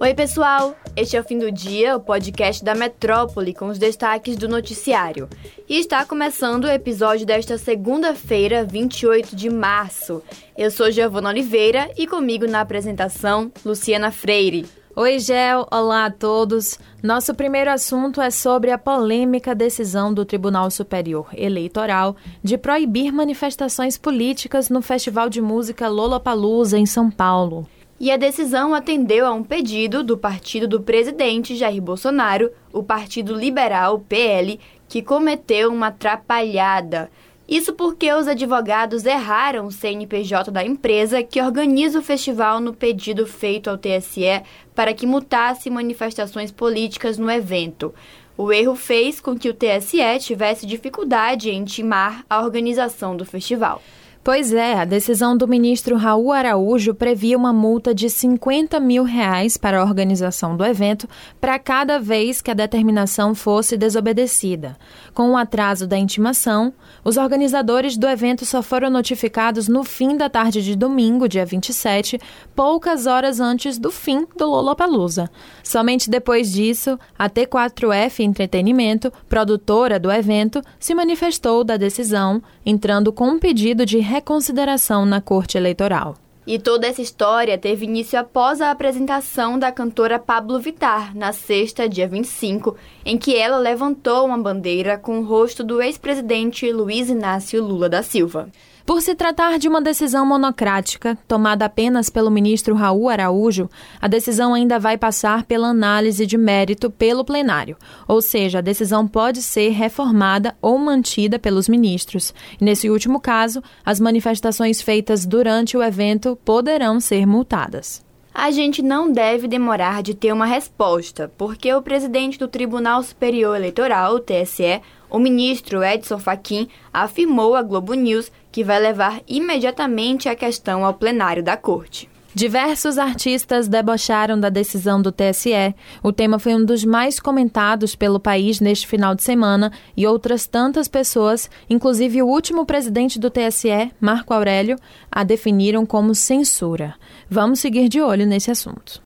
Oi, pessoal! Este é o Fim do Dia, o podcast da Metrópole com os destaques do noticiário. E está começando o episódio desta segunda-feira, 28 de março. Eu sou Giovana Oliveira e comigo na apresentação, Luciana Freire. Oi, Gel. Olá a todos. Nosso primeiro assunto é sobre a polêmica decisão do Tribunal Superior Eleitoral de proibir manifestações políticas no Festival de Música Lollapalooza em São Paulo. E a decisão atendeu a um pedido do partido do presidente Jair Bolsonaro, o Partido Liberal, PL, que cometeu uma atrapalhada. Isso porque os advogados erraram o CNPJ da empresa que organiza o festival no pedido feito ao TSE para que mutasse manifestações políticas no evento. O erro fez com que o TSE tivesse dificuldade em intimar a organização do festival. Pois é, a decisão do ministro Raul Araújo previa uma multa de 50 mil reais para a organização do evento para cada vez que a determinação fosse desobedecida. Com o atraso da intimação, os organizadores do evento só foram notificados no fim da tarde de domingo, dia 27, poucas horas antes do fim do Lollapalooza. Somente depois disso, a T4F Entretenimento, produtora do evento, se manifestou da decisão, entrando com um pedido de reconsideração na Corte Eleitoral. E toda essa história teve início após a apresentação da cantora Pablo Vittar, na sexta, dia 25, em que ela levantou uma bandeira com o rosto do ex-presidente Luiz Inácio Lula da Silva. Por se tratar de uma decisão monocrática, tomada apenas pelo ministro Raul Araújo, a decisão ainda vai passar pela análise de mérito pelo plenário, ou seja, a decisão pode ser reformada ou mantida pelos ministros. nesse último caso, as manifestações feitas durante o evento poderão ser multadas. A gente não deve demorar de ter uma resposta, porque o presidente do Tribunal Superior Eleitoral, o TSE, o ministro Edson Fachin, afirmou à Globo News que vai levar imediatamente a questão ao plenário da Corte. Diversos artistas debocharam da decisão do TSE. O tema foi um dos mais comentados pelo país neste final de semana e outras tantas pessoas, inclusive o último presidente do TSE, Marco Aurélio, a definiram como censura. Vamos seguir de olho nesse assunto.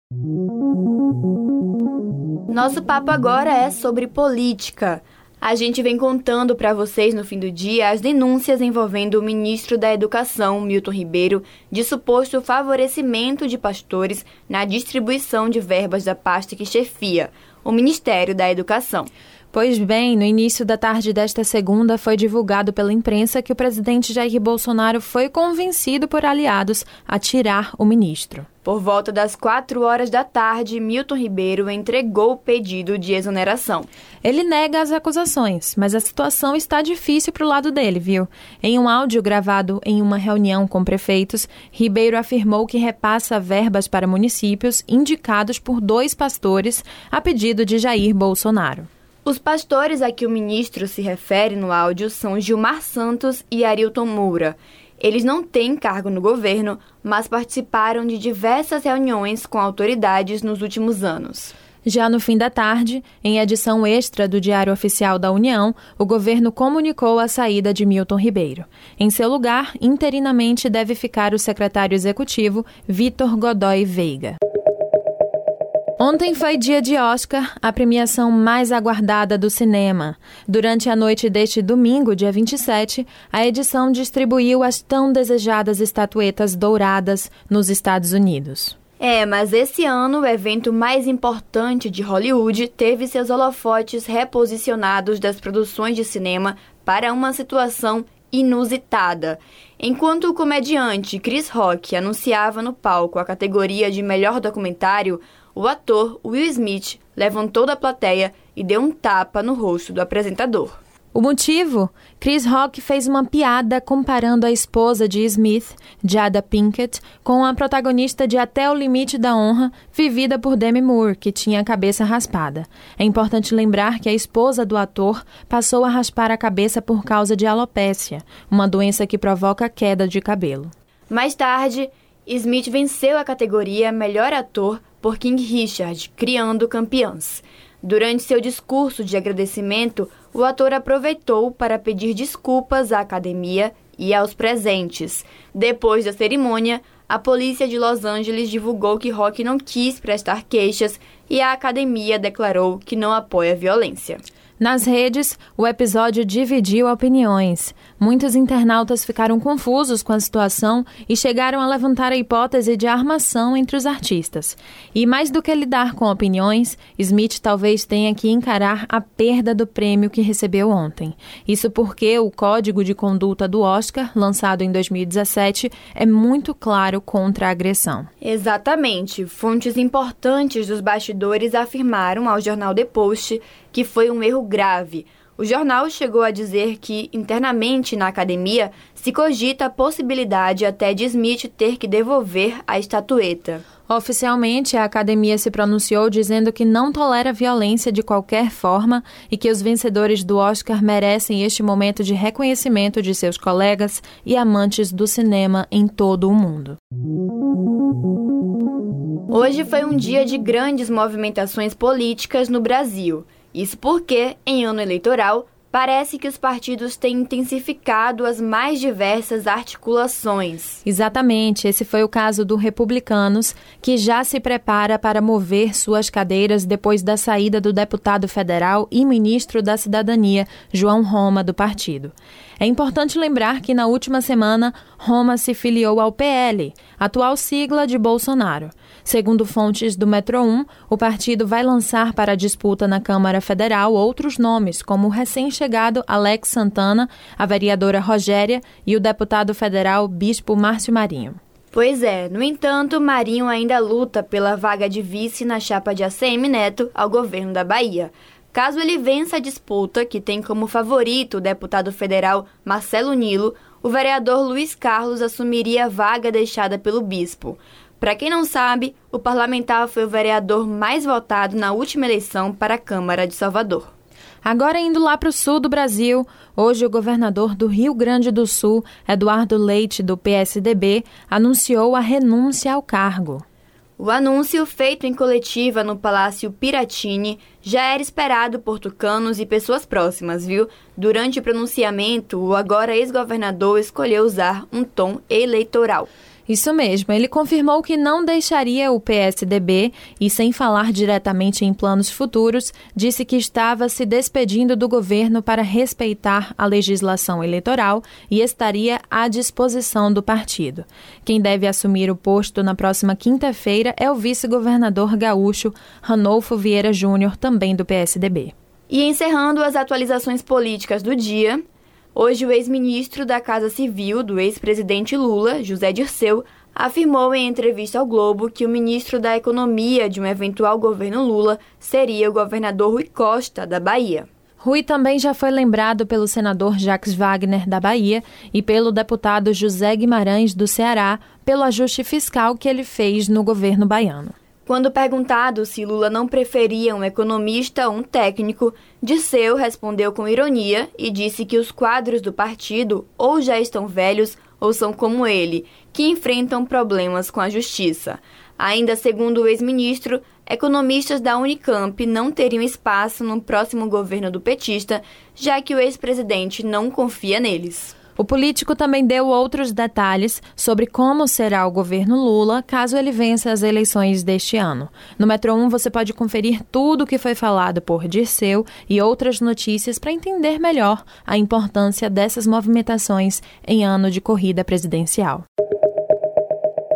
Nosso papo agora é sobre política. A gente vem contando para vocês no fim do dia as denúncias envolvendo o ministro da Educação, Milton Ribeiro, de suposto favorecimento de pastores na distribuição de verbas da pasta que chefia, o Ministério da Educação. Pois bem, no início da tarde desta segunda foi divulgado pela imprensa que o presidente Jair Bolsonaro foi convencido por aliados a tirar o ministro. Por volta das quatro horas da tarde, Milton Ribeiro entregou o pedido de exoneração. Ele nega as acusações, mas a situação está difícil para o lado dele, viu? Em um áudio gravado em uma reunião com prefeitos, Ribeiro afirmou que repassa verbas para municípios indicados por dois pastores a pedido de Jair Bolsonaro. Os pastores a que o ministro se refere no áudio são Gilmar Santos e Arilton Moura. Eles não têm cargo no governo, mas participaram de diversas reuniões com autoridades nos últimos anos. Já no fim da tarde, em edição extra do Diário Oficial da União, o governo comunicou a saída de Milton Ribeiro. Em seu lugar, interinamente deve ficar o secretário executivo Vitor Godoy Veiga. Ontem foi dia de Oscar, a premiação mais aguardada do cinema. Durante a noite deste domingo, dia 27, a edição distribuiu as tão desejadas estatuetas douradas nos Estados Unidos. É, mas esse ano o evento mais importante de Hollywood teve seus holofotes reposicionados das produções de cinema para uma situação inusitada. Enquanto o comediante Chris Rock anunciava no palco a categoria de melhor documentário, o ator Will Smith levantou da plateia e deu um tapa no rosto do apresentador. O motivo? Chris Rock fez uma piada comparando a esposa de Smith, Jada Pinkett, com a protagonista de Até o Limite da Honra, vivida por Demi Moore, que tinha a cabeça raspada. É importante lembrar que a esposa do ator passou a raspar a cabeça por causa de alopécia, uma doença que provoca queda de cabelo. Mais tarde, Smith venceu a categoria Melhor Ator por King Richard, Criando Campeãs. Durante seu discurso de agradecimento, o ator aproveitou para pedir desculpas à academia e aos presentes. Depois da cerimônia, a polícia de Los Angeles divulgou que Rock não quis prestar queixas e a academia declarou que não apoia a violência. Nas redes, o episódio dividiu opiniões. Muitos internautas ficaram confusos com a situação e chegaram a levantar a hipótese de armação entre os artistas. E mais do que lidar com opiniões, Smith talvez tenha que encarar a perda do prêmio que recebeu ontem. Isso porque o Código de Conduta do Oscar, lançado em 2017, é muito claro contra a agressão. Exatamente. Fontes importantes dos bastidores afirmaram ao jornal The Post que foi um erro grave. O jornal chegou a dizer que, internamente na academia, se cogita a possibilidade até de Smith ter que devolver a estatueta. Oficialmente, a academia se pronunciou dizendo que não tolera violência de qualquer forma e que os vencedores do Oscar merecem este momento de reconhecimento de seus colegas e amantes do cinema em todo o mundo. Hoje foi um dia de grandes movimentações políticas no Brasil. Isso porque, em ano eleitoral, parece que os partidos têm intensificado as mais diversas articulações. Exatamente, esse foi o caso do Republicanos, que já se prepara para mover suas cadeiras depois da saída do deputado federal e ministro da Cidadania, João Roma, do partido. É importante lembrar que na última semana, Roma se filiou ao PL, atual sigla de Bolsonaro. Segundo fontes do Metro 1, o partido vai lançar para a disputa na Câmara Federal outros nomes, como o recém-chegado Alex Santana, a vereadora Rogéria e o deputado federal Bispo Márcio Marinho. Pois é, no entanto, Marinho ainda luta pela vaga de vice na chapa de ACM Neto ao governo da Bahia. Caso ele vença a disputa, que tem como favorito o deputado federal Marcelo Nilo, o vereador Luiz Carlos assumiria a vaga deixada pelo bispo. Para quem não sabe, o parlamentar foi o vereador mais votado na última eleição para a Câmara de Salvador. Agora indo lá para o sul do Brasil, hoje o governador do Rio Grande do Sul, Eduardo Leite, do PSDB, anunciou a renúncia ao cargo. O anúncio, feito em coletiva no Palácio Piratini, já era esperado por tucanos e pessoas próximas, viu? Durante o pronunciamento, o agora ex-governador escolheu usar um tom eleitoral. Isso mesmo, ele confirmou que não deixaria o PSDB e, sem falar diretamente em planos futuros, disse que estava se despedindo do governo para respeitar a legislação eleitoral e estaria à disposição do partido. Quem deve assumir o posto na próxima quinta-feira é o vice-governador gaúcho Ranolfo Vieira Júnior, também do PSDB. E encerrando as atualizações políticas do dia, Hoje, o ex-ministro da Casa Civil do ex-presidente Lula, José Dirceu, afirmou em entrevista ao Globo que o ministro da Economia de um eventual governo Lula seria o governador Rui Costa, da Bahia. Rui também já foi lembrado pelo senador Jacques Wagner, da Bahia, e pelo deputado José Guimarães, do Ceará, pelo ajuste fiscal que ele fez no governo baiano. Quando perguntado se Lula não preferia um economista ou um técnico, Disseu respondeu com ironia e disse que os quadros do partido ou já estão velhos ou são como ele, que enfrentam problemas com a justiça. Ainda segundo o ex-ministro, economistas da Unicamp não teriam espaço no próximo governo do petista, já que o ex-presidente não confia neles. O político também deu outros detalhes sobre como será o governo Lula caso ele vença as eleições deste ano. No Metro 1 você pode conferir tudo o que foi falado por Dirceu e outras notícias para entender melhor a importância dessas movimentações em ano de corrida presidencial.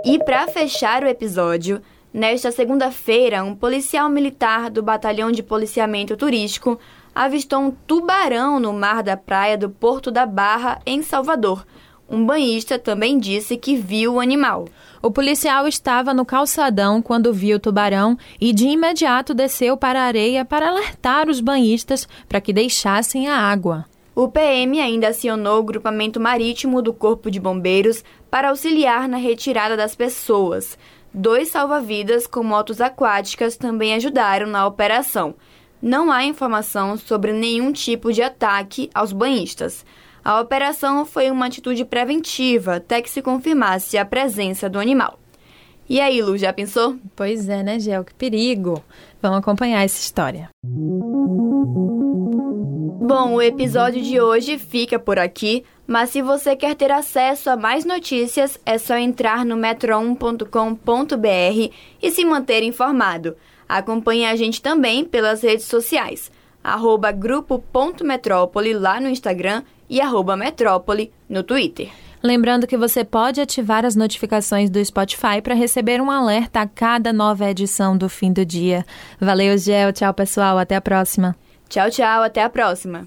E para fechar o episódio, nesta segunda-feira, um policial militar do Batalhão de Policiamento Turístico avistou um tubarão no mar da praia do Porto da Barra, em Salvador. Um banhista também disse que viu o animal. O policial estava no calçadão quando viu o tubarão e de imediato desceu para a areia para alertar os banhistas para que deixassem a água. O PM ainda acionou o grupamento marítimo do Corpo de Bombeiros para auxiliar na retirada das pessoas. Dois salva-vidas com motos aquáticas também ajudaram na operação não há informação sobre nenhum tipo de ataque aos banhistas. A operação foi uma atitude preventiva até que se confirmasse a presença do animal. E aí, Lu, já pensou? Pois é, né, Gel? Que perigo! Vamos acompanhar essa história. Bom, o episódio de hoje fica por aqui. Mas se você quer ter acesso a mais notícias, é só entrar no metro1.com.br e se manter informado. Acompanhe a gente também pelas redes sociais, arroba grupo.metrópole lá no Instagram e arroba metrópole no Twitter. Lembrando que você pode ativar as notificações do Spotify para receber um alerta a cada nova edição do fim do dia. Valeu, Gel. Tchau, pessoal. Até a próxima. Tchau, tchau. Até a próxima.